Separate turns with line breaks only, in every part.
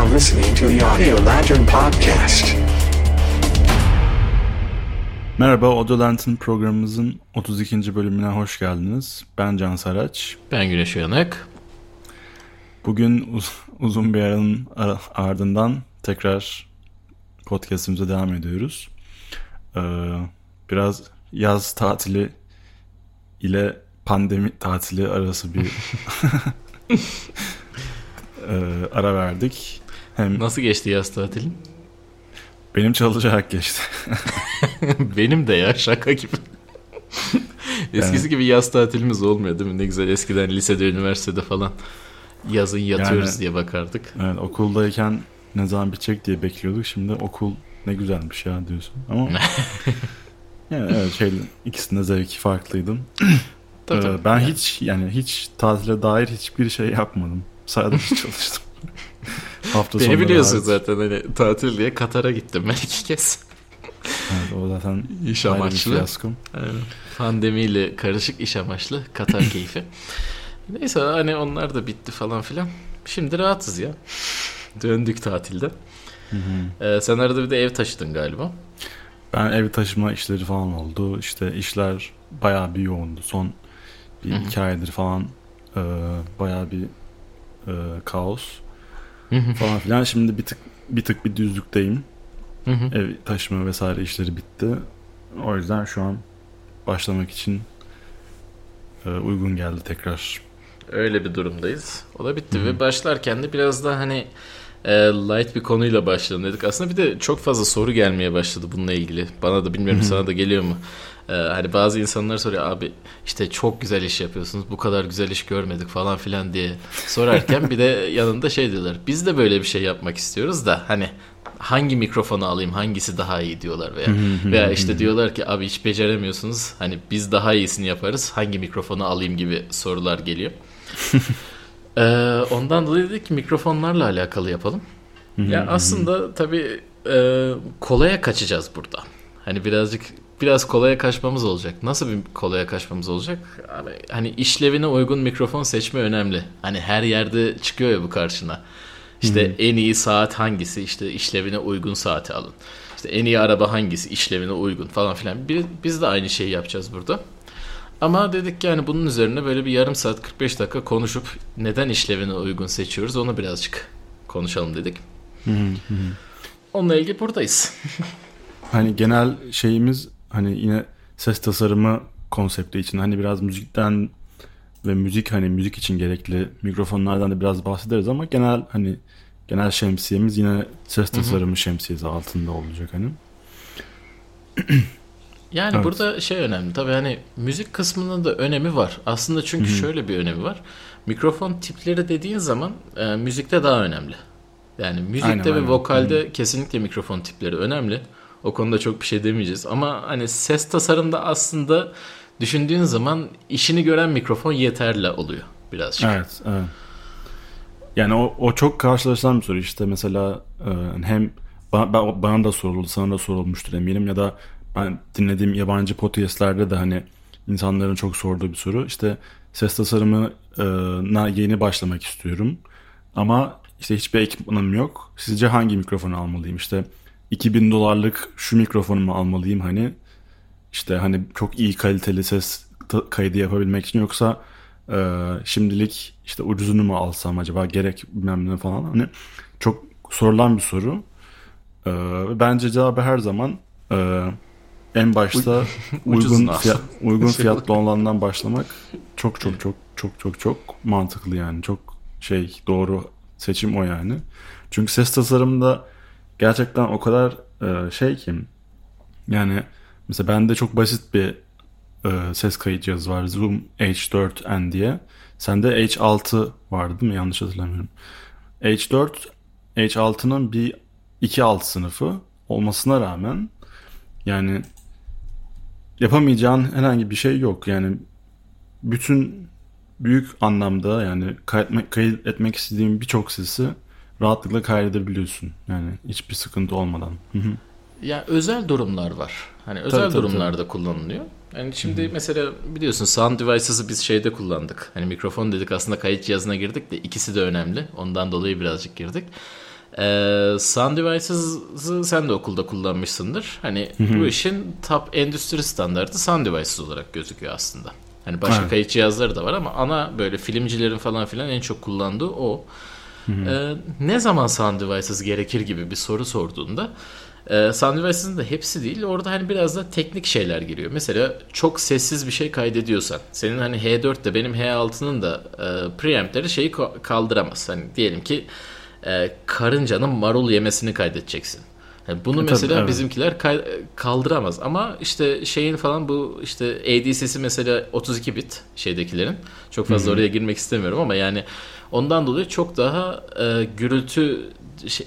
are listening to the Audio Lantern Podcast.
Merhaba, Audio Lantern programımızın 32. bölümüne hoş geldiniz. Ben Can Saraç.
Ben Güneş Uyanık.
Bugün uz- uzun bir aranın ara- ardından tekrar podcastimize devam ediyoruz. Ee, biraz yaz tatili ile pandemi tatili arası bir ee, ara verdik. Hem
Nasıl geçti yaz tatilin?
benim çalışarak geçti.
Benim de ya şaka gibi. Eskisi gibi yaz tatilimiz olmuyor değil mi? Ne güzel eskiden lisede, üniversitede falan yazın yatıyoruz
Yani-
diye bakardık.
Evet, okuldayken ne zaman bitecek diye bekliyorduk. Şimdi okul ne güzelmiş ya diyorsun. Ama yani evet şey ikisinde zevki farklıydı.
Tabii,
Ee,
tabii.
ben
Yani
hiç yani hiç tatile dair hiçbir şey yapmadım. Sadece çalıştım. Hafta
Beni biliyorsun
hariç.
zaten hani tatil diye Katar'a gittim ben iki kez.
Evet, o zaten
İş amaçlı. Aynen. Pandemiyle karışık iş amaçlı Katar keyfi. Neyse hani onlar da bitti falan filan. Şimdi rahatız ya. Döndük tatilde. Ee, sen arada bir de ev taşıdın galiba.
Ben ev taşıma işleri falan oldu. İşte işler bayağı bir yoğundu. Son bir
Hı hı.
iki aydır falan e, bayağı bir e, kaos falan filan. Şimdi bir tık bir tık bir düzlükteyim.
Hı hı.
Ev taşıma vesaire işleri bitti. O yüzden şu an başlamak için e, uygun geldi tekrar.
Öyle bir durumdayız. O da bitti ve başlarken de biraz da hani e, light bir konuyla başlayalım dedik. Aslında bir de çok fazla soru gelmeye başladı bununla ilgili. Bana da bilmiyorum sana da geliyor mu? E, hani bazı insanlar soruyor abi işte çok güzel iş yapıyorsunuz bu kadar güzel iş görmedik falan filan diye sorarken bir de yanında şey diyorlar. Biz de böyle bir şey yapmak istiyoruz da hani hangi mikrofonu alayım hangisi daha iyi diyorlar veya veya işte diyorlar ki abi hiç beceremiyorsunuz hani biz daha iyisini yaparız hangi mikrofonu alayım gibi sorular geliyor. Ee, ondan dolayı dedik ki mikrofonlarla alakalı yapalım. ya aslında tabii e, kolaya kaçacağız burada. Hani birazcık biraz kolaya kaçmamız olacak. Nasıl bir kolaya kaçmamız olacak? Abi, hani işlevine uygun mikrofon seçme önemli. Hani her yerde çıkıyor ya bu karşına. İşte en iyi saat hangisi? İşte işlevine uygun saati alın. İşte en iyi araba hangisi? işlevine uygun falan filan. Bir- Biz de aynı şeyi yapacağız burada. Ama dedik ki yani bunun üzerine böyle bir yarım saat 45 dakika konuşup neden işlevine uygun seçiyoruz onu birazcık konuşalım dedik. Onunla ilgili buradayız.
Hani genel şeyimiz hani yine ses tasarımı konsepti için hani biraz müzikten ve müzik hani müzik için gerekli mikrofonlardan da biraz bahsederiz ama genel hani genel şemsiyemiz yine ses tasarımı şemsiyesi altında olacak hani.
Yani
Evet.
burada şey önemli tabii hani müzik kısmının da önemi var. Aslında çünkü şöyle bir önemi var. Mikrofon tipleri dediğin zaman e, müzikte daha önemli. Yani müzikte
Aynen,
ve
aynen.
vokalde kesinlikle mikrofon tipleri önemli. O konuda çok bir şey demeyeceğiz. Ama hani ses tasarımda aslında düşündüğün zaman işini gören mikrofon yeterli oluyor birazcık.
Evet, evet. Yani o, o çok karşılaşılan bir soru işte mesela e, hem bana, da soruldu sana da sorulmuştur eminim ya da ben dinlediğim yabancı podcastlerde de hani insanların çok sorduğu bir soru işte ses tasarımına yeni başlamak istiyorum ama işte hiçbir ekipmanım yok sizce hangi mikrofonu almalıyım işte 2000 dolarlık şu mikrofonu mu almalıyım hani. İşte hani çok iyi kaliteli ses kaydı yapabilmek için yoksa e, şimdilik işte ucuzunu mu alsam acaba gerek bilmem ne falan. Hani çok sorulan bir soru. E, bence cevabı her zaman e, en başta uygun fiyat, uygun fiyatlı olandan başlamak çok çok çok çok çok çok mantıklı yani. Çok şey doğru seçim o yani. Çünkü ses tasarımında gerçekten o kadar e, şey ki yani mesela bende çok basit bir e, ses kayıt cihazı var. Zoom H4n diye. Sende H6 vardı değil mi? Yanlış hatırlamıyorum. H4 H6'nın bir iki alt sınıfı olmasına rağmen yani yapamayacağın herhangi bir şey yok. Yani bütün büyük anlamda yani kayıt, kayıt etmek istediğin birçok sesi rahatlıkla kaydedebiliyorsun. Yani hiçbir sıkıntı olmadan.
Ya özel durumlar var. Hani özel
tabii,
durumlarda kullanılıyor. Yani şimdi mesela biliyorsun sound devices'ı biz şeyde kullandık. Hani mikrofon dedik aslında kayıt cihazına girdik de ikisi de önemli. Ondan dolayı birazcık girdik. Ee, Sound Devices'ı sen de okulda kullanmışsındır. Hani bu işin top endüstri standartı Sound Devices olarak gözüküyor aslında. Hani başka
Evet.
kayıt cihazları da var ama ana böyle filmcilerin falan filan en çok kullandığı o. Ee, ne zaman Sound Devices gerekir gibi bir soru sorduğunda e, Sound Devices'ın da hepsi değil orada hani biraz da teknik şeyler giriyor. Mesela çok sessiz bir şey kaydediyorsan senin hani H4'te benim H6'nın da e, preampleri şeyi ka- kaldıramaz. Hani diyelim ki e, karıncanın marul yemesini kaydedeceksin. Yani bunu
E, tabii,
mesela
evet.
bizimkiler kaldıramaz ama işte şeyin falan bu işte ADC'si mesela 32 bit şeydekilerin çok fazla oraya girmek istemiyorum ama yani ondan dolayı çok daha e, gürültü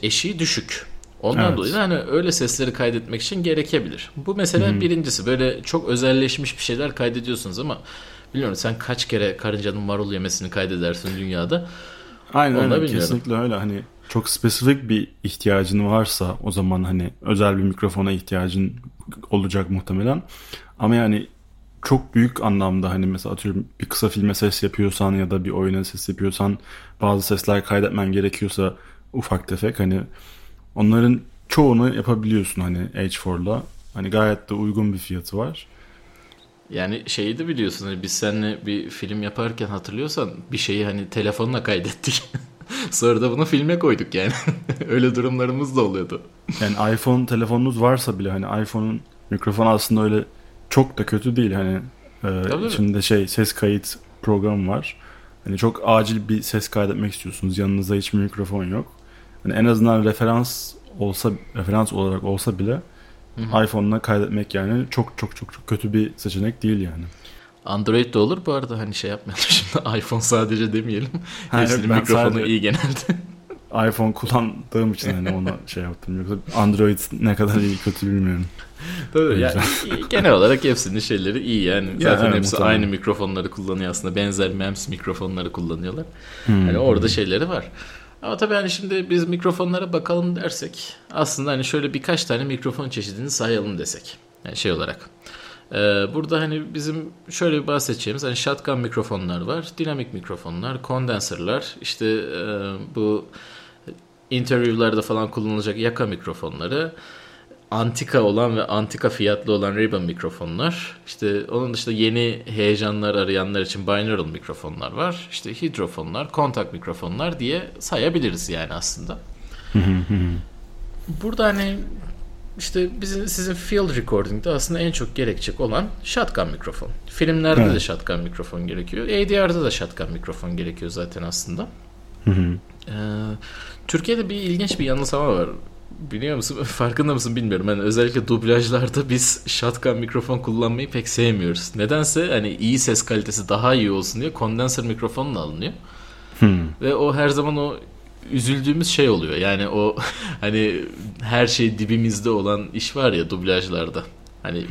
eşiği düşük. Ondan
Evet.
dolayı hani öyle sesleri kaydetmek için gerekebilir. Bu mesela birincisi böyle çok özelleşmiş bir şeyler kaydediyorsunuz ama bilmiyorum sen kaç kere karıncanın marul yemesini kaydedersin dünyada.
Aynen
Onu
öyle. Kesinlikle öyle. Hani çok spesifik bir ihtiyacın varsa o zaman hani özel bir mikrofona ihtiyacın olacak muhtemelen. Ama yani çok büyük anlamda hani mesela atıyorum bir kısa filme ses yapıyorsan ya da bir oyuna ses yapıyorsan bazı sesler kaydetmen gerekiyorsa ufak tefek hani onların çoğunu yapabiliyorsun hani H4'la. Hani gayet de uygun bir fiyatı var.
Yani şeyi de biliyorsun hani biz seninle bir film yaparken hatırlıyorsan bir şeyi hani telefonla kaydettik. Sonra da bunu filme koyduk yani. Öyle durumlarımız da oluyordu.
Yani iPhone telefonunuz varsa bile hani iPhone'un mikrofonu aslında öyle çok da kötü değil hani e,
Tabii.
içinde şey ses kayıt programı var. Hani çok acil bir ses kaydetmek istiyorsunuz. Yanınızda hiçbir mikrofon yok. Hani en azından referans olsa referans olarak olsa bile iPhone'la kaydetmek yani çok çok çok çok kötü bir seçenek değil yani.
Android de olur bu arada hani şey yapmayalım şimdi iPhone sadece demeyelim.
Ha,
Hepsinin mikrofonu
sadece-
iyi genelde.
iPhone kullandığım için hani ona şey yaptım. Yoksa Android ne kadar iyi kötü bilmiyorum.
Tabii yani genel olarak hepsinin şeyleri iyi yani. Zaten
evet,
hepsi
muhtemelen.
aynı mikrofonları kullanıyor aslında. Benzer MEMS mikrofonları kullanıyorlar.
Hmm.
Hani orada şeyleri var. Ama tabii hani şimdi biz mikrofonlara bakalım dersek aslında hani şöyle birkaç tane mikrofon çeşidini sayalım desek. Yani şey olarak. Ee, burada hani bizim şöyle bir bahsedeceğimiz hani shotgun mikrofonlar var, dinamik mikrofonlar, kondenserler, işte e, bu interview'larda falan kullanılacak yaka mikrofonları, antika olan ve antika fiyatlı olan ribbon mikrofonlar. İşte onun dışında yeni heyecanlar arayanlar için binaural mikrofonlar var. İşte hidrofonlar, kontak mikrofonlar diye sayabiliriz yani aslında. Burada hani işte bizim sizin field recording'de aslında en çok gerekecek olan shotgun mikrofon. Filmlerde de
Evet.
shotgun mikrofon gerekiyor. ADR'da da shotgun mikrofon gerekiyor zaten aslında. Ee, Türkiye'de bir ilginç bir yanılsama var. Biliyor musun? Farkında mısın bilmiyorum. Yani özellikle dublajlarda biz shotgun mikrofon kullanmayı pek sevmiyoruz. Nedense hani iyi ses kalitesi daha iyi olsun diye kondenser mikrofonla alınıyor. Ve o her zaman o üzüldüğümüz şey oluyor. Yani o hani her şey dibimizde olan iş var ya dublajlarda. Hani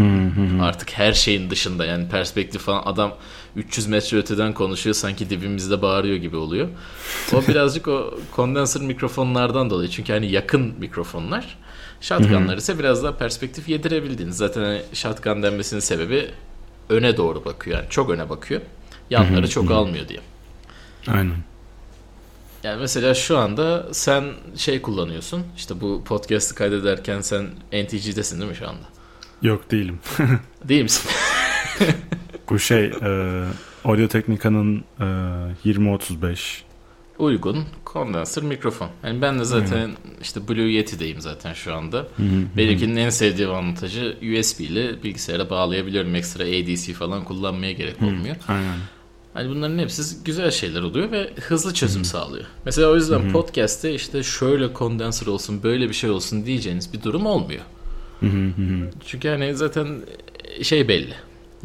artık her şeyin dışında yani perspektif falan adam 300 metre öteden konuşuyor sanki dibimizde bağırıyor gibi oluyor. O birazcık o kondenser mikrofonlardan dolayı. Çünkü hani yakın mikrofonlar. Shotgunlar ise biraz daha perspektif yedirebildiğiniz. Zaten hani shotgun denmesinin sebebi öne doğru bakıyor. Yani çok öne bakıyor. Yanları çok almıyor diye.
Aynen.
Yani mesela şu anda sen şey kullanıyorsun. İşte bu podcast'ı kaydederken sen NTG'desin değil mi şu anda?
Yok değilim.
Değil misin?
Bu şey e, Audio Technica'nın e, 2035
Uygun kondenser mikrofon. Yani ben de zaten işte Blue Yeti'deyim zaten şu anda. Benimkinin en sevdiğim avantajı USB ile bilgisayara bağlayabiliyorum. Ekstra ADC falan kullanmaya gerek olmuyor.
aynen.
Hani bunların hepsi güzel şeyler oluyor ve hızlı çözüm sağlıyor. Mesela o yüzden podcast'te işte şöyle kondenser olsun, böyle bir şey olsun diyeceğiniz bir durum olmuyor. Çünkü hani zaten şey belli.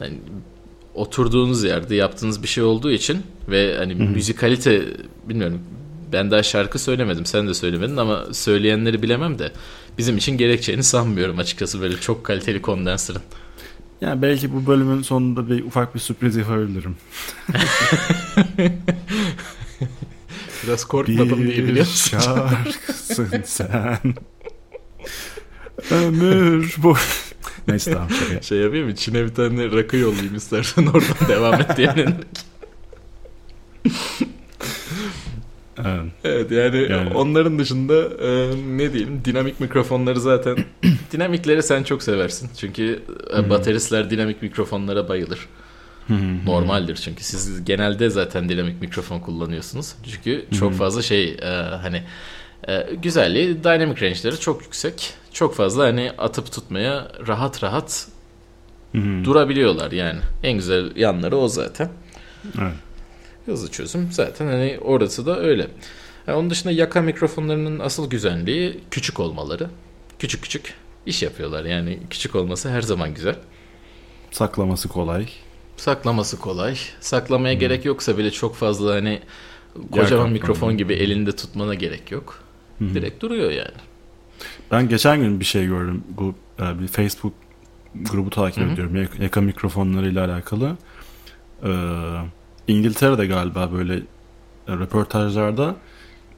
Yani oturduğunuz yerde yaptığınız bir şey olduğu için ve hani müzikalite bilmiyorum ben daha şarkı söylemedim sen de söylemedin ama söyleyenleri bilemem de bizim için gerekeceğini sanmıyorum açıkçası böyle çok kaliteli kondenserın.
Yani belki bu bölümün sonunda bir ufak bir sürpriz yapabilirim.
Biraz korkmadım diye
Bir
musun?
şarkısın sen. Ömür bu. Neyse tamam şaka.
Şey yapayım mı? Çin'e bir tane rakı yollayayım istersen oradan devam et diyenin.
Evet.
Evet yani,
Yani.
onların dışında e, ne diyelim dinamik mikrofonları zaten dinamikleri sen çok seversin. Çünkü e, bateristler dinamik mikrofonlara bayılır. Normaldir çünkü siz genelde zaten dinamik mikrofon kullanıyorsunuz. Çünkü çok fazla şey e, hani e, güzelliği dynamic range'leri çok yüksek. Çok fazla hani atıp tutmaya rahat rahat durabiliyorlar yani. En güzel yanları o zaten.
Evet.
Hızlı çözüm zaten hani orası da öyle. Yani onun dışında yaka mikrofonlarının asıl güzelliği küçük olmaları. Küçük küçük iş yapıyorlar yani küçük olması her zaman güzel.
Saklaması kolay.
Saklaması kolay. Saklamaya gerek yoksa bile çok fazla hani kocaman
kaplama.
mikrofon gibi elinde tutmana gerek yok. Direkt duruyor yani.
Ben geçen gün bir şey gördüm. Bu e, bir Facebook grubu takip ediyorum. Yak- Yaka mikrofonlarıyla alakalı. Ee, İngiltere'de galiba böyle e, röportajlarda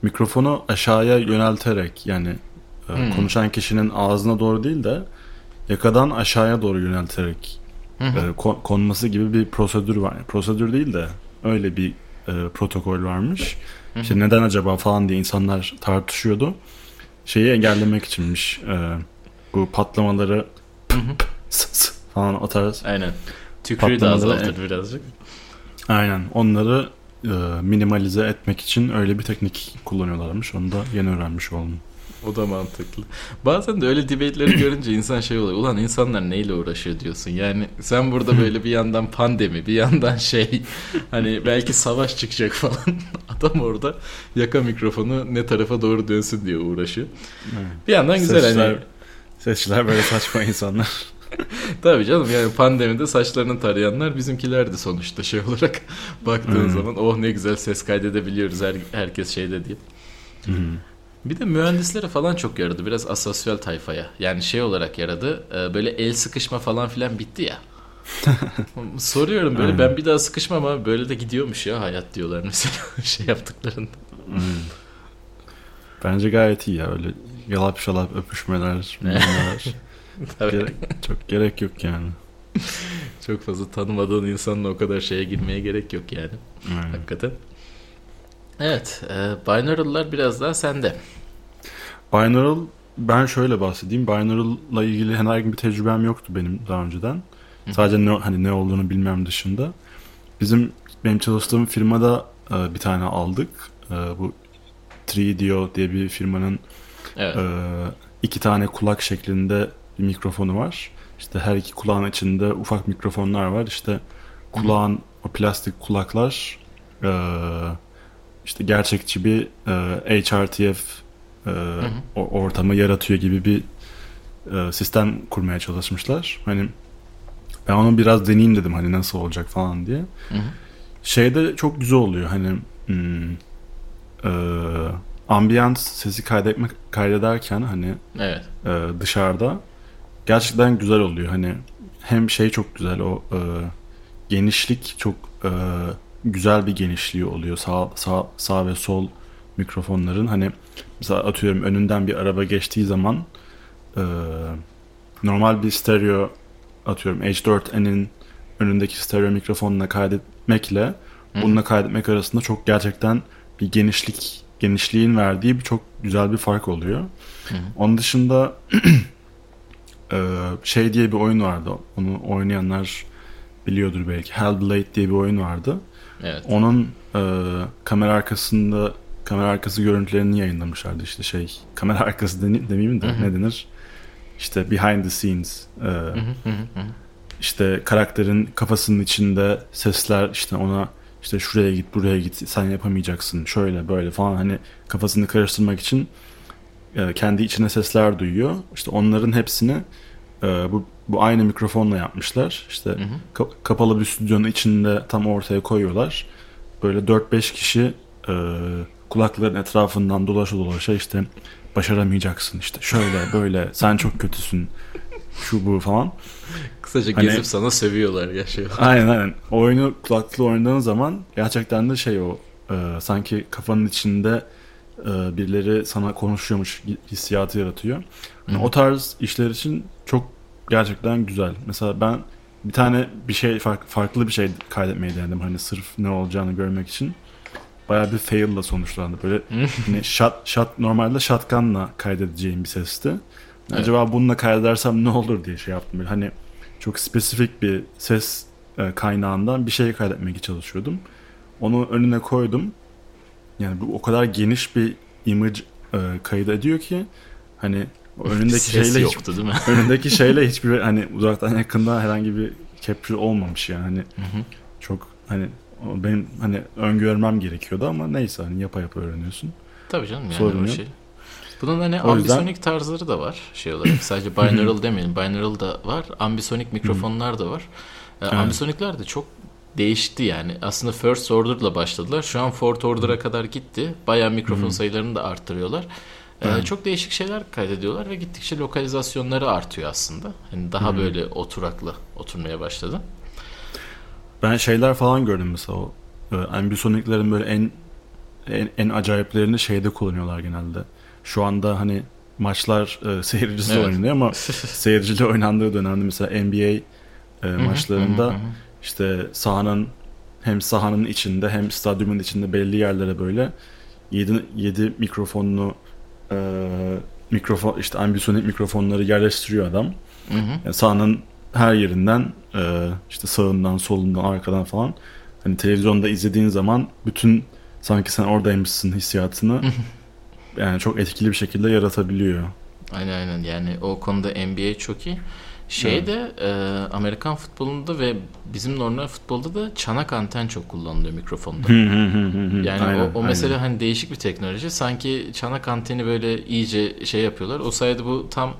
mikrofonu aşağıya yönelterek yani e, konuşan kişinin ağzına doğru değil de yakadan aşağıya doğru yönelterek e, ko- konması gibi bir prosedür var. Prosedür değil de öyle bir e, protokol varmış. İşte neden acaba falan diye insanlar tartışıyordu. Şeyi engellemek içinmiş. e, bu patlamaları falan o tarz.
Aynen. Tükrüğü de azaltır birazcık.
Aynen. Onları e, minimalize etmek için öyle bir teknik kullanıyorlarmış. Onu da yeni öğrenmiş oldum.
O da mantıklı. Bazen de öyle debate'leri görünce insan şey oluyor. Ulan insanlar neyle uğraşıyor diyorsun. Yani sen burada böyle bir yandan pandemi, bir yandan şey hani belki savaş çıkacak falan. Adam orada yaka mikrofonu ne tarafa doğru dönsün diye uğraşıyor. Bir yandan güzel hani.
Sesçiler, sesçiler böyle saçma insanlar.
Tabii canım yani pandemide saçlarını tarayanlar bizimkilerdi sonuçta şey olarak baktığın
Hmm.
zaman oh ne güzel ses kaydedebiliyoruz her, herkes şeyde diye. Bir de mühendislere falan çok yaradı biraz asosyal tayfaya yani şey olarak yaradı e, böyle el sıkışma falan filan bitti ya. Soruyorum böyle ben bir daha sıkışmam ama böyle de gidiyormuş ya hayat diyorlar mesela şey yaptıklarında.
Bence gayet iyi ya. Öyle yalap şalap öpüşmeler. Gerek- çok gerek yok yani.
Çok fazla tanımadığın insanla o kadar şeye girmeye gerek yok yani.
Aynen.
Hakikaten. Evet, e, binaural'lar biraz daha sende.
Binaural ben şöyle bahsedeyim. Binaural'la ilgili herhangi bir tecrübem yoktu benim daha önceden. Sadece ne hani ne olduğunu bilmem dışında. Bizim benim çalıştığım firmada e, bir tane aldık. E, bu 3Dio diye bir firmanın
Evet.
e, iki tane kulak şeklinde bir mikrofonu var. İşte her iki kulağın içinde ufak mikrofonlar var. İşte kulağın o plastik kulaklar e, işte gerçekçi bir e, HRTF e, o- ortamı yaratıyor gibi bir e, sistem kurmaya çalışmışlar. Hani ben onu biraz deneyeyim dedim hani nasıl olacak falan diye. Şeyde çok güzel oluyor hani hmm, e, ambiyans sesi kaydetmek kaydederken hani
Evet.
e, dışarıda gerçekten güzel oluyor. Hani hem şey çok güzel o e, genişlik çok e, güzel bir genişliği oluyor sağ, sağ, sağ ve sol mikrofonların. Hani mesela atıyorum önünden bir araba geçtiği zaman e, normal bir stereo atıyorum H4n'in önündeki stereo mikrofonla kaydetmekle bununla kaydetmek arasında çok gerçekten bir genişlik genişliğin verdiği bir çok güzel bir fark oluyor. Onun dışında şey diye bir oyun vardı. Onu oynayanlar biliyordur belki. Hellblade diye bir oyun vardı.
Evet.
Onun e, kamera arkasında kamera arkası görüntülerini yayınlamışlardı. İşte şey kamera arkası deni- demeyeyim de ne denir? İşte behind the scenes e, işte karakterin kafasının içinde sesler işte ona işte şuraya git buraya git sen yapamayacaksın şöyle böyle falan. Hani kafasını karıştırmak için e, kendi içine sesler duyuyor. İşte onların hepsini e, bu, bu aynı mikrofonla yapmışlar. İşte ka- kapalı bir stüdyonun içinde tam ortaya koyuyorlar. Böyle 4-5 kişi e, kulakların etrafından dolaşa dolaşa işte başaramayacaksın işte şöyle böyle sen çok kötüsün şu bu falan.
Kısaca
Hani-
gezip sana sövüyorlar ya şey.
Aynen aynen. Oyunu kulaklı oynadığın zaman gerçekten de şey o e, sanki kafanın içinde e, birileri sana konuşuyormuş hissiyatı yaratıyor. Hani o tarz işler için çok gerçekten güzel. Mesela ben bir tane bir şey fark- farklı bir şey kaydetmeyi denedim hani sırf ne olacağını görmek için. Bayağı bir fail'la sonuçlandı. Böyle hani shot, shot, normalde shotgun'la kaydedeceğim bir sesti. Acaba bununla kaydedersem ne olur diye şey yaptım. Böyle hani çok spesifik bir ses e, kaynağından bir şey kaydetmeye çalışıyordum. Onu önüne koydum. Yani bu o kadar geniş bir image e, kayıt ediyor ki hani önündeki
Ses
şeyle hiç,
yoktu değil mi?
önündeki şeyle hiçbir hani uzaktan yakından herhangi bir capture olmamış yani hani çok hani benim hani öngörmem gerekiyordu ama neyse hani yapa yapa öğreniyorsun.
Tabii canım yani
Sorun
şey. Bunun hani
O yüzden-
ambisonic tarzları da var şey olarak. Sadece binaural demeyelim. Binaural da var. Ambisonic mikrofonlar da var. Ee, Ambisonic'ler de çok değişti yani. Aslında first order'la başladılar. Şu an fourth order'a kadar gitti. Bayağı mikrofon sayılarını da arttırıyorlar. Ee, çok değişik şeyler kaydediyorlar ve gittikçe lokalizasyonları artıyor aslında. Hani daha böyle oturaklı oturmaya başladı.
Ben şeyler falan gördüm mesela o e, ambisoniclerin böyle en, en en acayiplerini şeyde kullanıyorlar genelde. Şu anda hani maçlar e, seyircisiz
Evet.
oynanıyor ama seyircili oynandığı dönemde mesela NBA e, maçlarında işte sahanın hem sahanın içinde hem stadyumun içinde belli yerlere böyle 7 7 mikrofonlu e, mikrofon işte ambisonic mikrofonları yerleştiriyor adam.
Hı hı.
Yani sahanın her yerinden e, işte sağından, solundan, arkadan falan hani televizyonda izlediğin zaman bütün sanki sen oradaymışsın hissiyatını yani çok etkili bir şekilde yaratabiliyor.
Aynen aynen yani o konuda NBA çok iyi. Şeyde e, Amerikan futbolunda ve bizim normal futbolda da çanak anten çok kullanılıyor mikrofonda. Yani
Aynen,
o, o
aynen.
mesela hani değişik bir teknoloji. Sanki çanak anteni böyle iyice şey yapıyorlar. O sayede bu tam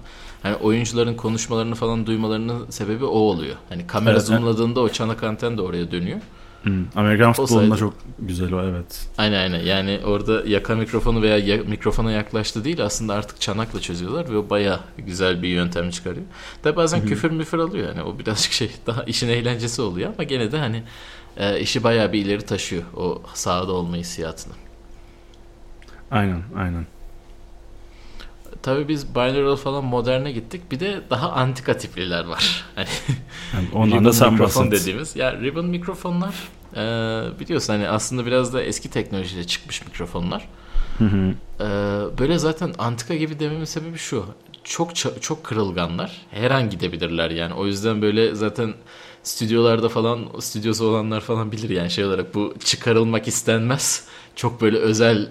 hani oyuncuların konuşmalarını falan duymalarının sebebi o oluyor. Hani kamera
Evet, evet.
zoomladığında o çanak anten de oraya dönüyor.
Hı, Amerikan futbolunda çok güzel o evet.
Aynen aynen. Yani orada yaka mikrofonu veya ya- mikrofona yaklaştı değil aslında artık çanakla çözüyorlar ve o baya güzel bir yöntem çıkarıyor. Tabi bazen küfür müfür alıyor yani o birazcık şey daha işin eğlencesi oluyor ama gene de hani e, işi baya bir ileri taşıyor o sahada olma hissiyatını.
Aynen aynen.
Tabii biz binaural falan moderne gittik. Bir de daha antika tipliler var. Hani
Yani ondan da sen
mikrofon
bahset.
dediğimiz. Ya ribbon mikrofonlar e, biliyorsun hani aslında biraz da eski teknolojiyle çıkmış mikrofonlar.
Hı hı.
Ee, böyle zaten antika gibi dememin sebebi şu. Çok çok kırılganlar. Her an gidebilirler yani. O yüzden böyle zaten stüdyolarda falan stüdyosu olanlar falan bilir yani şey olarak bu çıkarılmak istenmez. Çok böyle özel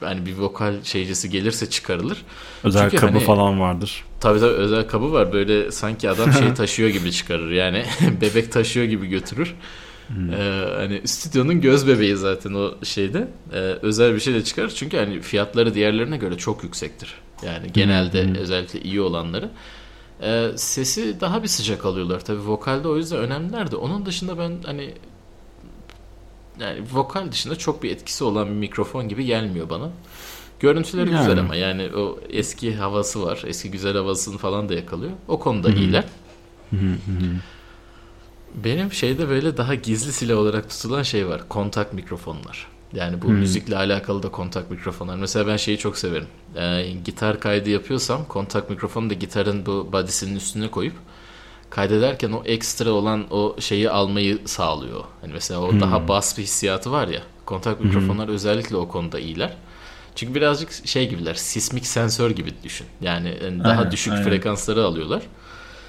hani bir vokal şeycisi gelirse çıkarılır.
Özel
Çünkü
kabı
hani-
falan vardır.
Tabii tabii özel kabı var. Böyle sanki adam şey taşıyor gibi çıkarır. Yani bebek taşıyor gibi götürür. Ee, hani stüdyonun göz bebeği zaten o şeyde. Ee, özel bir şey de çıkarır. Çünkü hani fiyatları diğerlerine göre çok yüksektir. Yani genelde özellikle iyi olanları. Ee, sesi daha bir sıcak alıyorlar. Tabii vokalde o yüzden önemliler de. Onun dışında ben hani yani vokal dışında çok bir etkisi olan bir mikrofon gibi gelmiyor bana. Görüntüleri
Yani.
güzel ama yani o eski havası var. Eski güzel havasını falan da yakalıyor. O konuda iyiler. Benim şeyde böyle daha gizli silah olarak tutulan şey var. Kontak mikrofonlar. Yani bu müzikle alakalı da kontak mikrofonlar. Mesela ben şeyi çok severim. Ee, gitar kaydı yapıyorsam kontak mikrofonu da gitarın bu body'sinin üstüne koyup kaydederken o ekstra olan o şeyi almayı sağlıyor. Hani mesela o daha bas bir hissiyatı var ya. Kontak mikrofonlar özellikle o konuda iyiler. Çünkü birazcık şey gibiler. Sismik sensör gibi düşün. Yani hani daha
Aynen,
düşük
aynen.
frekansları alıyorlar.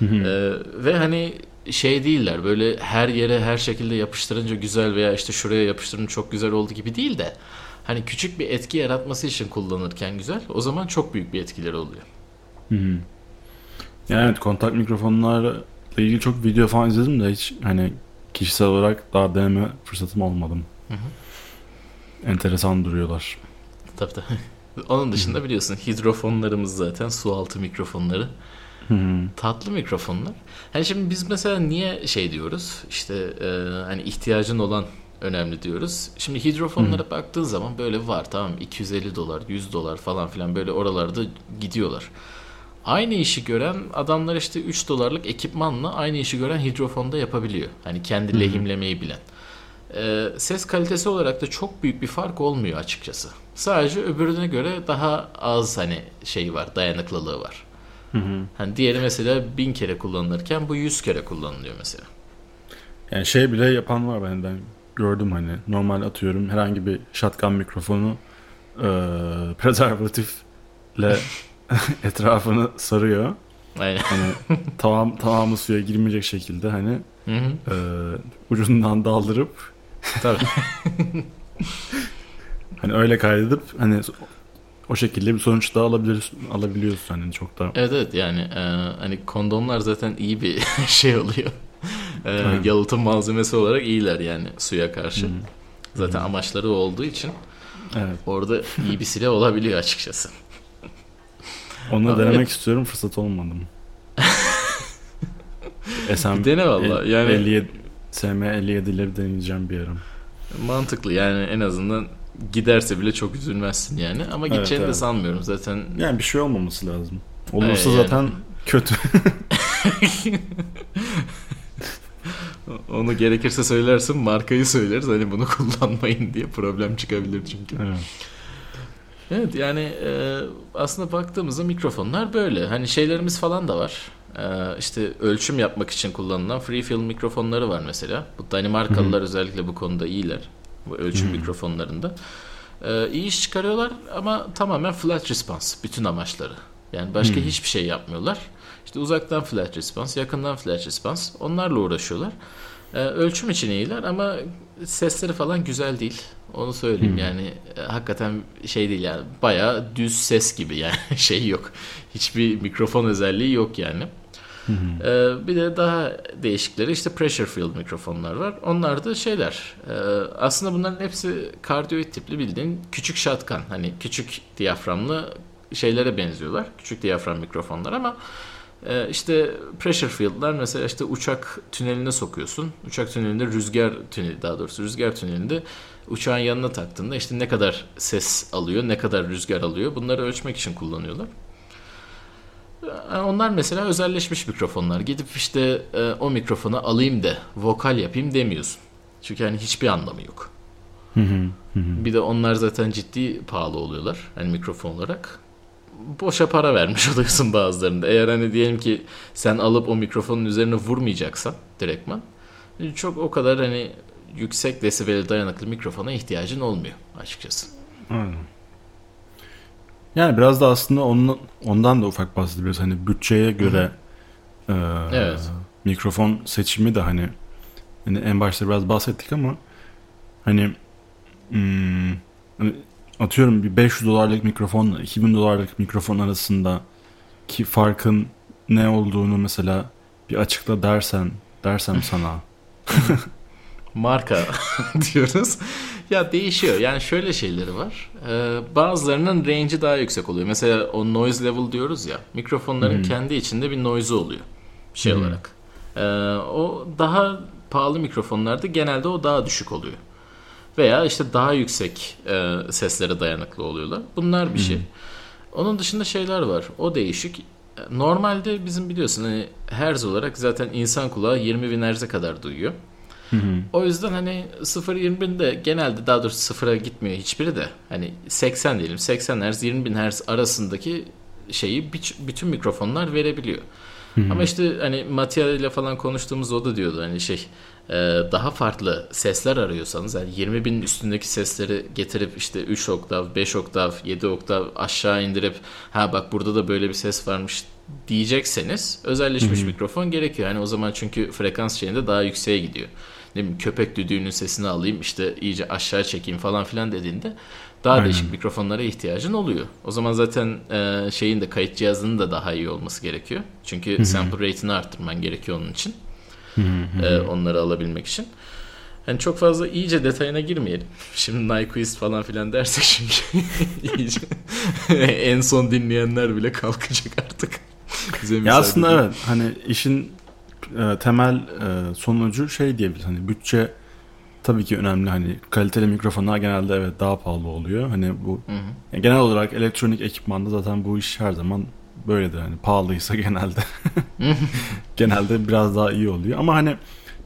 Ee, ve hani şey değiller böyle her yere her şekilde yapıştırınca güzel veya işte şuraya yapıştırınca çok güzel oldu gibi değil de hani küçük bir etki yaratması için kullanırken güzel o zaman çok büyük bir etkileri oluyor.
Yani evet kontak mikrofonlarla ilgili çok video falan izledim de hiç hani kişisel olarak daha deneme fırsatım olmadım. Enteresan duruyorlar.
Tabii tabii. Onun dışında biliyorsun hidrofonlarımız zaten su altı mikrofonları. Tatlı mikrofonlar. Hani şimdi biz mesela niye şey diyoruz? İşte e, hani ihtiyacın olan önemli diyoruz. Şimdi hidrofonlara baktığın zaman böyle var tamam 250 dolar, 100 dolar falan filan böyle oralarda gidiyorlar. Aynı işi gören adamlar işte 3 dolarlık ekipmanla aynı işi gören hidrofonda yapabiliyor. Hani kendi lehimlemeyi bilen. Ee, ses kalitesi olarak da çok büyük bir fark olmuyor açıkçası. Sadece öbürüne göre daha az hani şey var, dayanıklılığı var. Hani diğeri mesela bin kere kullanılırken bu yüz kere kullanılıyor mesela.
Yani şey bile yapan var ben ben gördüm hani normal atıyorum herhangi bir shotgun mikrofonu e, prezervatifle etrafını sarıyor.
Aynen.
Hani tamam tamamı suya girmeyecek şekilde hani
Hı hı.
e, ucundan daldırıp
Tabii.
hani öyle kaydedip hani o şekilde bir sonuç da alabiliriz alabiliyorsun hani çok da
Evet evet yani e, hani kondomlar zaten iyi bir şey oluyor. E,
Evet.
yalıtım malzemesi olarak iyiler yani suya karşı. Zaten amaçları o olduğu için
evet
orada iyi bir silah olabiliyor açıkçası.
Onu denemek istiyorum fırsat olmadı mı? SM
Dene valla yani
57 SM 57'leri deneyeceğim bir ara.
mantıklı yani en azından giderse bile çok üzülmezsin yani ama
Evet,
gideceğini de
evet.
sanmıyorum zaten.
Yani bir şey olmaması lazım. Olursa
Evet, yani.
zaten kötü.
Onu gerekirse söylersin markayı söyleriz hani bunu kullanmayın diye problem çıkabilir çünkü.
evet.
Evet yani e, aslında baktığımızda mikrofonlar böyle. Hani şeylerimiz falan da var. E, işte ölçüm yapmak için kullanılan free film mikrofonları var mesela. Bu Danimarkalılar özellikle bu konuda iyiler. Bu ölçüm mikrofonlarında. E, iyi iş çıkarıyorlar ama tamamen flat response bütün amaçları. Yani başka hiçbir şey yapmıyorlar. İşte uzaktan flat response, yakından flat response onlarla uğraşıyorlar. E, ölçüm için iyiler ama sesleri falan güzel değil. Onu söyleyeyim yani e, hakikaten şey değil yani bayağı düz ses gibi yani şey yok. Hiçbir mikrofon özelliği yok yani. E, bir de daha değişikleri işte pressure field mikrofonlar var. Onlar da şeyler e, aslında bunların hepsi kardioid tipli bildiğin küçük shotgun hani küçük diyaframlı şeylere benziyorlar. Küçük diyafram mikrofonlar ama işte pressure field'lar mesela işte uçak tüneline sokuyorsun. Uçak tünelinde rüzgar tüneli daha doğrusu rüzgar tünelinde uçağın yanına taktığında işte ne kadar ses alıyor, ne kadar rüzgar alıyor bunları ölçmek için kullanıyorlar. Ee, Onlar mesela özelleşmiş mikrofonlar. Gidip işte e, o mikrofonu alayım da vokal yapayım demiyorsun. Çünkü hani hiçbir anlamı yok. Bir de onlar zaten ciddi pahalı oluyorlar. Hani mikrofon olarak. Boşa para vermiş oluyorsun bazılarında. Eğer hani diyelim ki sen alıp o mikrofonun üzerine vurmayacaksan direktman çok o kadar hani yüksek desibele dayanıklı mikrofona ihtiyacın olmuyor açıkçası.
Aynen. Yani biraz da aslında onun, ondan da ufak bahsedebiliriz. Hani bütçeye göre e,
Evet.
mikrofon seçimi de hani, hani en başta biraz bahsettik ama hani, hmm, hani atıyorum bir 500 dolarlık mikrofonla 2000 dolarlık mikrofon arasında ki farkın ne olduğunu mesela bir açıkla dersen dersem sana
Marka diyoruz. Ya değişiyor. Yani şöyle şeyleri var. Ee, bazılarının range'i daha yüksek oluyor. Mesela o noise level diyoruz ya. Mikrofonların kendi içinde bir noise'u oluyor. Şey olarak. Ee, o daha pahalı mikrofonlarda genelde o daha düşük oluyor. Veya işte daha yüksek e, seslere dayanıklı oluyorlar. Bunlar bir şey. Onun dışında şeyler var. O değişik. Normalde bizim biliyorsun hani herz olarak zaten insan kulağı 20 bin herze kadar duyuyor. O yüzden hani 0-20 de genelde daha doğrusu sıfıra gitmiyor hiçbiri de. Hani 80 diyelim 80 Hz 20 bin Hz arasındaki şeyi bütün mikrofonlar verebiliyor. Ama işte hani Mattia ile falan konuştuğumuz o da diyordu hani şey e, daha farklı sesler arıyorsanız yani 20 binin üstündeki sesleri getirip işte 3 oktav, 5 oktav, 7 oktav aşağı indirip ha bak burada da böyle bir ses varmış diyecekseniz özelleşmiş mikrofon gerekiyor. Hani o zaman çünkü frekans şeyinde daha yükseğe gidiyor. Ne bileyim köpek düdüğünün sesini alayım işte iyice aşağı çekeyim falan filan dediğinde daha
Aynen.
değişik mikrofonlara ihtiyacın oluyor. O zaman zaten e, şeyin de kayıt cihazının da daha iyi olması gerekiyor. Çünkü sample rate'ini arttırman gerekiyor onun için. E, onları alabilmek için. Yani çok fazla iyice detayına girmeyelim. Şimdi Nyquist falan filan dersek çünkü iyice en son dinleyenler bile kalkacak artık. Bize
Ya aslında evet hani işin e, temel e, sonucu şey diyebiliriz hani bütçe tabii ki önemli. Hani kaliteli mikrofonlar genelde evet daha pahalı oluyor. Hani bu
Hı hı.
yani genel olarak elektronik ekipmanda zaten bu iş her zaman böyledir. Hani pahalıysa genelde genelde biraz daha iyi oluyor. Ama hani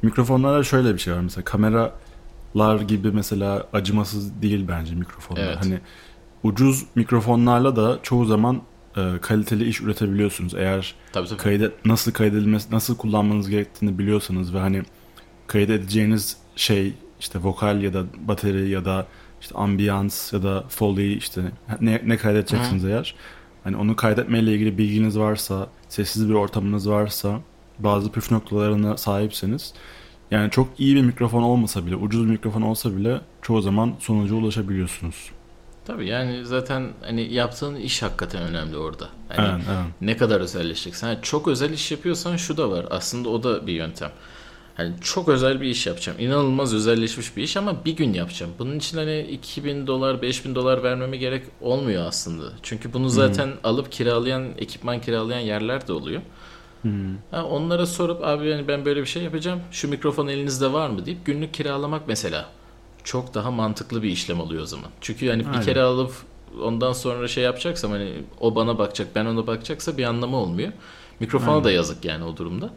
mikrofonlarda şöyle bir şey var. Mesela kameralar gibi mesela acımasız değil bence mikrofonlar.
Evet.
hani ucuz mikrofonlarla da çoğu zaman e, kaliteli iş üretebiliyorsunuz eğer
Tabii tabii.
kaydet nasıl kaydedilmesi nasıl kullanmanız gerektiğini biliyorsanız ve hani kaydedeceğiniz şey işte vokal ya da bateri ya da işte ambiyans ya da foley işte ne, ne kaydedeceksiniz eğer hani onu kaydetmeyle ilgili bilginiz varsa sessiz bir ortamınız varsa bazı püf noktalarına sahipseniz yani çok iyi bir mikrofon olmasa bile ucuz bir mikrofon olsa bile çoğu zaman sonuca ulaşabiliyorsunuz.
Tabii yani zaten hani yaptığın iş hakikaten önemli orada. Hani
Evet, evet.
ne kadar özelleşeceksin. Yani çok özel iş yapıyorsan şu da var. Aslında o da bir yöntem. Hani çok özel bir iş yapacağım. İnanılmaz özelleşmiş bir iş ama bir gün yapacağım. Bunun için hani 2000 dolar, 5000 dolar vermeme gerek olmuyor aslında. Çünkü bunu zaten alıp kiralayan, ekipman kiralayan yerler de oluyor. Ha, onlara sorup abi yani ben böyle bir şey yapacağım. Şu mikrofon elinizde var mı deyip günlük kiralamak mesela çok daha mantıklı bir işlem oluyor o zaman. Çünkü yani
Aynen.
bir kere alıp ondan sonra şey yapacaksam hani o bana bakacak ben ona bakacaksa bir anlamı olmuyor. Mikrofona da yazık yani o durumda.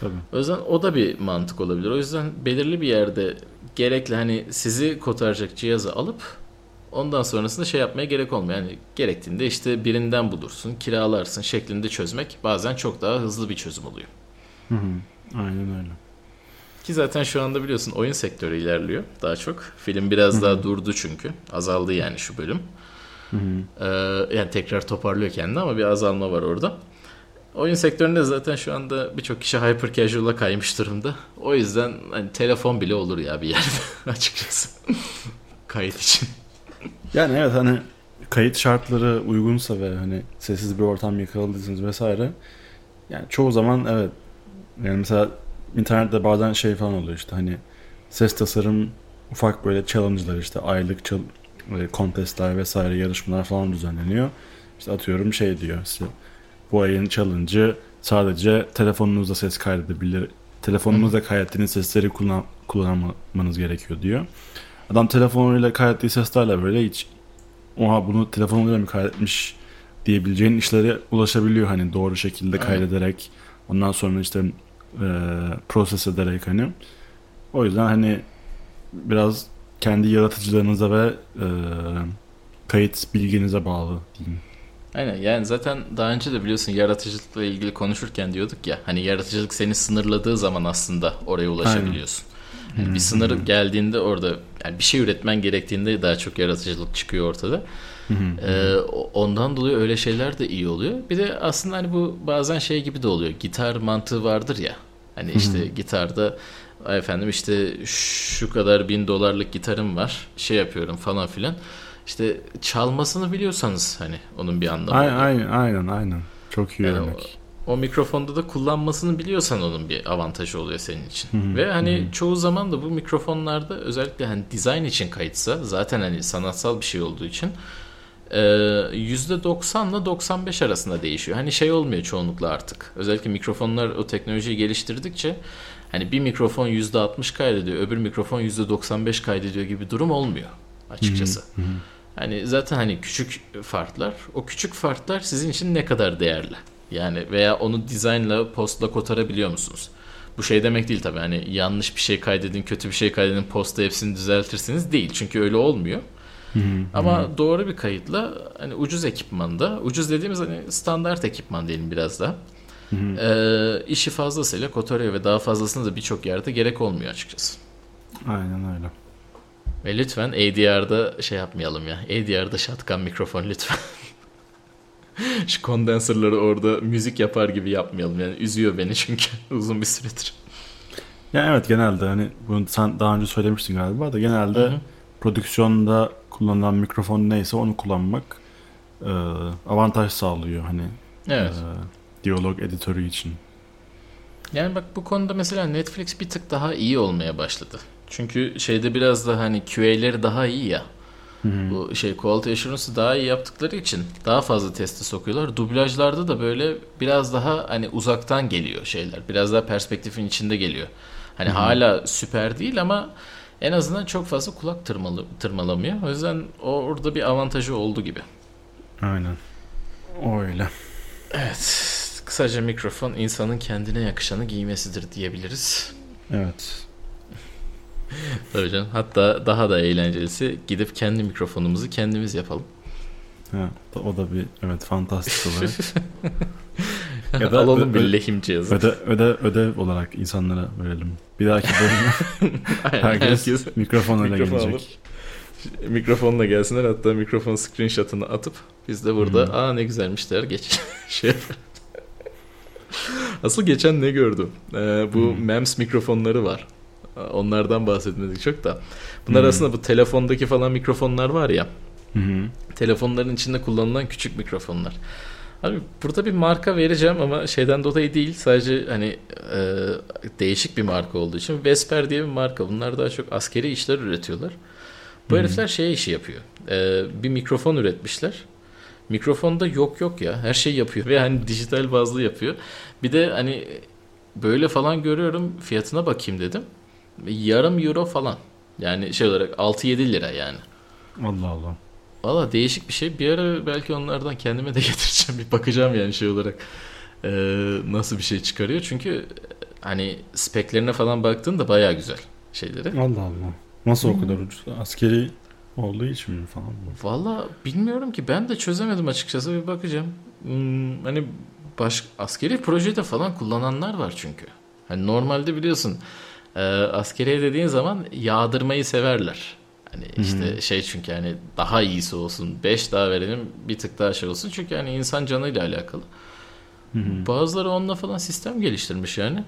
Tabii.
O yüzden o da bir mantık olabilir. O yüzden belirli bir yerde gerekli hani sizi kotaracak cihazı alıp ondan sonrasında şey yapmaya gerek olmuyor. Yani gerektiğinde işte birinden bulursun, kiralarsın şeklinde çözmek bazen çok daha hızlı bir çözüm oluyor.
Hı hı. Aynen öyle.
Ki zaten şu anda biliyorsun oyun sektörü ilerliyor daha çok. Film biraz daha durdu çünkü. Azaldı yani şu bölüm. Ee, yani tekrar toparlıyor kendini ama bir azalma var orada. Oyun sektöründe zaten şu anda birçok kişi hyper casual'a kaymış durumda. O yüzden hani telefon bile olur ya bir yerde açıkçası. Kayıt için.
Yani evet hani kayıt şartları uygunsa ve hani sessiz bir ortam yakaladıysanız vesaire yani çoğu zaman evet yani mesela internette bazen şey falan oluyor işte hani ses tasarım ufak böyle challenge'lar işte aylık çal böyle contestler vesaire yarışmalar falan düzenleniyor. İşte atıyorum şey diyor işte bu ayın challenge'ı sadece telefonunuzda ses kaydedebilir. Telefonunuzda kaydettiğiniz sesleri kullan, kullanmanız gerekiyor diyor. Adam telefonuyla kaydettiği seslerle böyle hiç oha bunu telefonuyla mı kaydetmiş diyebileceğin işlere ulaşabiliyor hani doğru şekilde kaydederek ondan sonra işte e, proses ederek hani o yüzden hani biraz kendi yaratıcılığınıza ve e, kayıt bilginize bağlı diyeyim.
Aynen yani zaten daha önce de biliyorsun yaratıcılıkla ilgili konuşurken diyorduk ya hani yaratıcılık seni sınırladığı zaman aslında oraya ulaşabiliyorsun. Yani bir sınır geldiğinde orada yani bir şey üretmen gerektiğinde daha çok yaratıcılık çıkıyor ortada. Ee, o- ondan dolayı öyle şeyler de iyi oluyor. Bir de aslında hani bu bazen şey gibi de oluyor. Gitar mantığı vardır ya. Hani işte gitarda "Ay efendim işte şu kadar bin dolarlık gitarım var. Şey yapıyorum falan filan. İşte çalmasını biliyorsanız hani onun bir anlamı
Aynen aynen aynen, aynen. çok iyi
Yani
örnek.
O, mikrofonda da kullanmasını biliyorsan onun bir avantajı oluyor senin için. Ve hani çoğu zaman da bu mikrofonlarda özellikle hani dizayn için kayıtsa zaten hani sanatsal bir şey olduğu için e, %90 ile 95 arasında değişiyor. Hani şey olmuyor çoğunlukla artık. Özellikle mikrofonlar o teknolojiyi geliştirdikçe hani bir mikrofon %60 kaydediyor, öbür mikrofon %95 kaydediyor gibi durum olmuyor açıkçası. Hani zaten hani küçük farklar, o küçük farklar sizin için ne kadar değerli? Yani veya onu dizaynla, postla kotarabiliyor musunuz? Bu şey demek değil tabii hani yanlış bir şey kaydedin, kötü bir şey kaydedin, posta hepsini düzeltirsiniz değil. Çünkü öyle olmuyor. Ama doğru bir kayıtla hani ucuz ekipmanda, ucuz dediğimiz hani standart ekipman diyelim biraz daha. Ee, işi fazlasıyla kotarıyor ve daha fazlasını da birçok yerde gerek olmuyor açıkçası.
Aynen öyle.
Ve lütfen ADR'da şey yapmayalım ya. ADR'da shotgun mikrofon lütfen. Şu kondenserları orada müzik yapar gibi yapmayalım. Yani üzüyor beni çünkü uzun bir süredir.
Ya evet genelde hani bunu sen daha önce söylemiştin galiba da genelde prodüksiyonda kullanılan mikrofon neyse onu kullanmak e, avantaj sağlıyor hani
Evet.
e, diyalog editörü için.
Yani bak bu konuda mesela Netflix bir tık daha iyi olmaya başladı. Çünkü şeyde biraz da hani QA'leri daha iyi ya. Bu şey quality assurance'ı daha iyi yaptıkları için daha fazla testi sokuyorlar. Dublajlarda da böyle biraz daha hani uzaktan geliyor şeyler. Biraz daha perspektifin içinde geliyor. Hani hala süper değil ama en azından çok fazla kulak tırmalı, tırmalamıyor. O yüzden orada bir avantajı oldu gibi.
Aynen. Öyle.
Evet. Kısaca mikrofon insanın kendine yakışanı giymesidir diyebiliriz.
Evet.
Tabii canım. Hatta daha da eğlencelisi gidip kendi mikrofonumuzu kendimiz yapalım.
Ha, o da bir evet fantastik olarak. Ya da
Alalım bir
ö-
lehim cihazı.
öde, öde, ödev olarak insanlara verelim. Bir dahaki bölümde
Aynen,
herkes, mikrofonuyla
mikrofon
gelecek.
Mikrofonla gelsinler hatta mikrofon screenshot'ını atıp biz de burada
Hmm.
aa ne güzelmiş der geç. şey. Asıl geçen ne gördüm? Ee, bu
Hmm.
MEMS mikrofonları var. Onlardan bahsetmedik çok da. Bunlar
Hmm.
aslında bu telefondaki falan mikrofonlar var ya.
Hı hı.
Telefonların içinde kullanılan küçük mikrofonlar. Abi burada bir marka vereceğim ama şeyden dolayı değil. Sadece hani e, değişik bir marka olduğu için. Vesper diye bir marka. Bunlar daha çok askeri işler üretiyorlar. Bu
Hı hı.
herifler şey işi yapıyor. E, bir mikrofon üretmişler. Mikrofonda yok yok ya. Her şey yapıyor ve hani dijital bazlı yapıyor. Bir de hani böyle falan görüyorum fiyatına bakayım dedim. Yarım euro falan. Yani şey olarak 6-7 lira yani.
Allah Allah.
Valla değişik bir şey. Bir ara belki onlardan kendime de getireceğim. Bir bakacağım yani şey olarak. Ee, nasıl bir şey çıkarıyor. Çünkü e, hani speklerine falan baktığında baya güzel şeyleri.
Allah Allah. Nasıl o kadar ucuz? Askeri olduğu için mi falan?
Valla bilmiyorum ki ben de çözemedim açıkçası. Bir bakacağım. Hmm, hani baş, askeri projede falan kullananlar var çünkü. Hani normalde biliyorsun e, askeriye dediğin zaman yağdırmayı severler. Hani işte şey çünkü hani daha iyisi olsun. 5 daha verelim bir tık daha şey olsun. Çünkü hani insan canıyla alakalı.
Hı hı.
Bazıları onunla falan sistem geliştirmiş yani.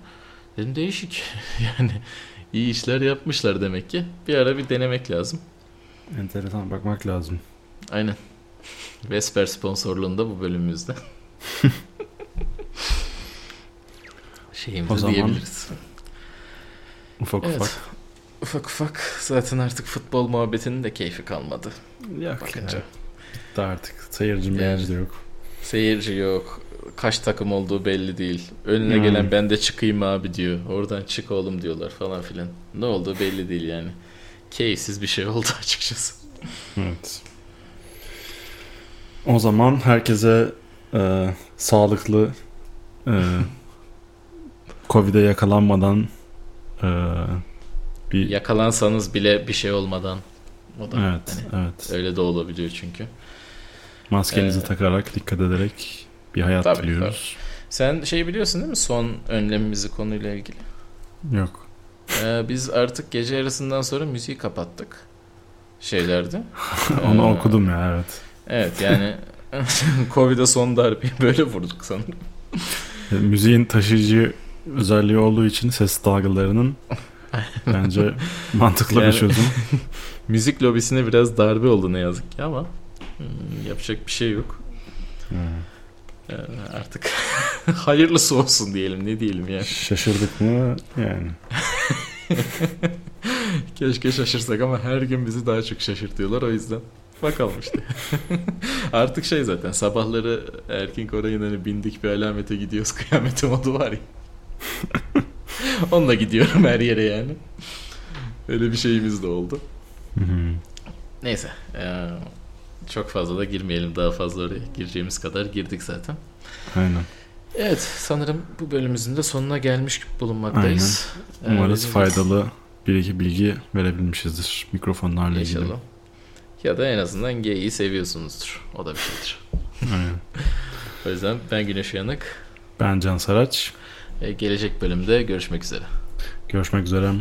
Dedim değişik. yani iyi işler yapmışlar demek ki. Bir ara bir denemek lazım.
Enteresan bakmak lazım.
Aynen. Vesper sponsorluğunda bu bölümümüzde. Şeyimizi
O zaman-
diyebiliriz.
Ufak
Evet.
ufak.
Ufak ufak zaten artık futbol muhabbetinin de keyfi kalmadı.
Yok
Bakınca.
ya. Bitti artık. Seyirci
Yani.
de yok.
Seyirci yok. Kaç takım olduğu belli değil. Önüne
Hmm.
gelen ben de çıkayım abi diyor. Oradan çık oğlum diyorlar falan filan. Ne olduğu belli değil yani. Keyifsiz bir şey oldu açıkçası.
Evet. O zaman herkese e, sağlıklı e, Covid'e yakalanmadan e, bir
Yakalansanız bile bir şey olmadan. O da
evet
hani
evet
öyle de olabiliyor çünkü.
maskenizi
Ee,
takarak dikkat ederek bir hayat
Tabii,
diliyoruz.
Sen şey biliyorsun değil mi son önlemimizi konuyla ilgili?
Yok.
Ee, biz artık gece yarısından sonra müziği kapattık. Şeylerde.
Onu
Ee,
okudum ya evet.
Evet yani Covid'e son darbeyi böyle vurduk sanırım.
Müziğin taşıyıcı özelliği olduğu için ses dalgalarının bence mantıklı
Yani-
bir çözüm.
Müzik lobisine biraz darbe oldu ne yazık ki ama hmm, yapacak bir şey yok.
Hmm.
Ee, artık hayırlısı olsun diyelim ne diyelim yani.
Şaşırdık mı? Yani.
Keşke şaşırsak ama her gün bizi daha çok şaşırtıyorlar o yüzden. Bakalım işte. Artık şey zaten sabahları Erkin Koray'ın hani bindik bir alamete gidiyoruz kıyamete modu var ya. Onunla gidiyorum her yere yani. Öyle bir şeyimiz de oldu. Neyse. eee, çok fazla da girmeyelim. Daha fazla oraya gireceğimiz kadar girdik zaten.
Aynen.
Evet sanırım bu bölümümüzün de sonuna gelmiş bulunmaktayız. Ee,
Umarız
bizim-
faydalı bir iki bilgi verebilmişizdir mikrofonlarla ilgili.
İnşallah. Ya da en azından geyiği seviyorsunuzdur. O da bir şeydir.
Aynen.
O yüzden ben Güneş Uyanık.
Ben Can Saraç.
Ee, gelecek bölümde görüşmek üzere.
Görüşmek üzere.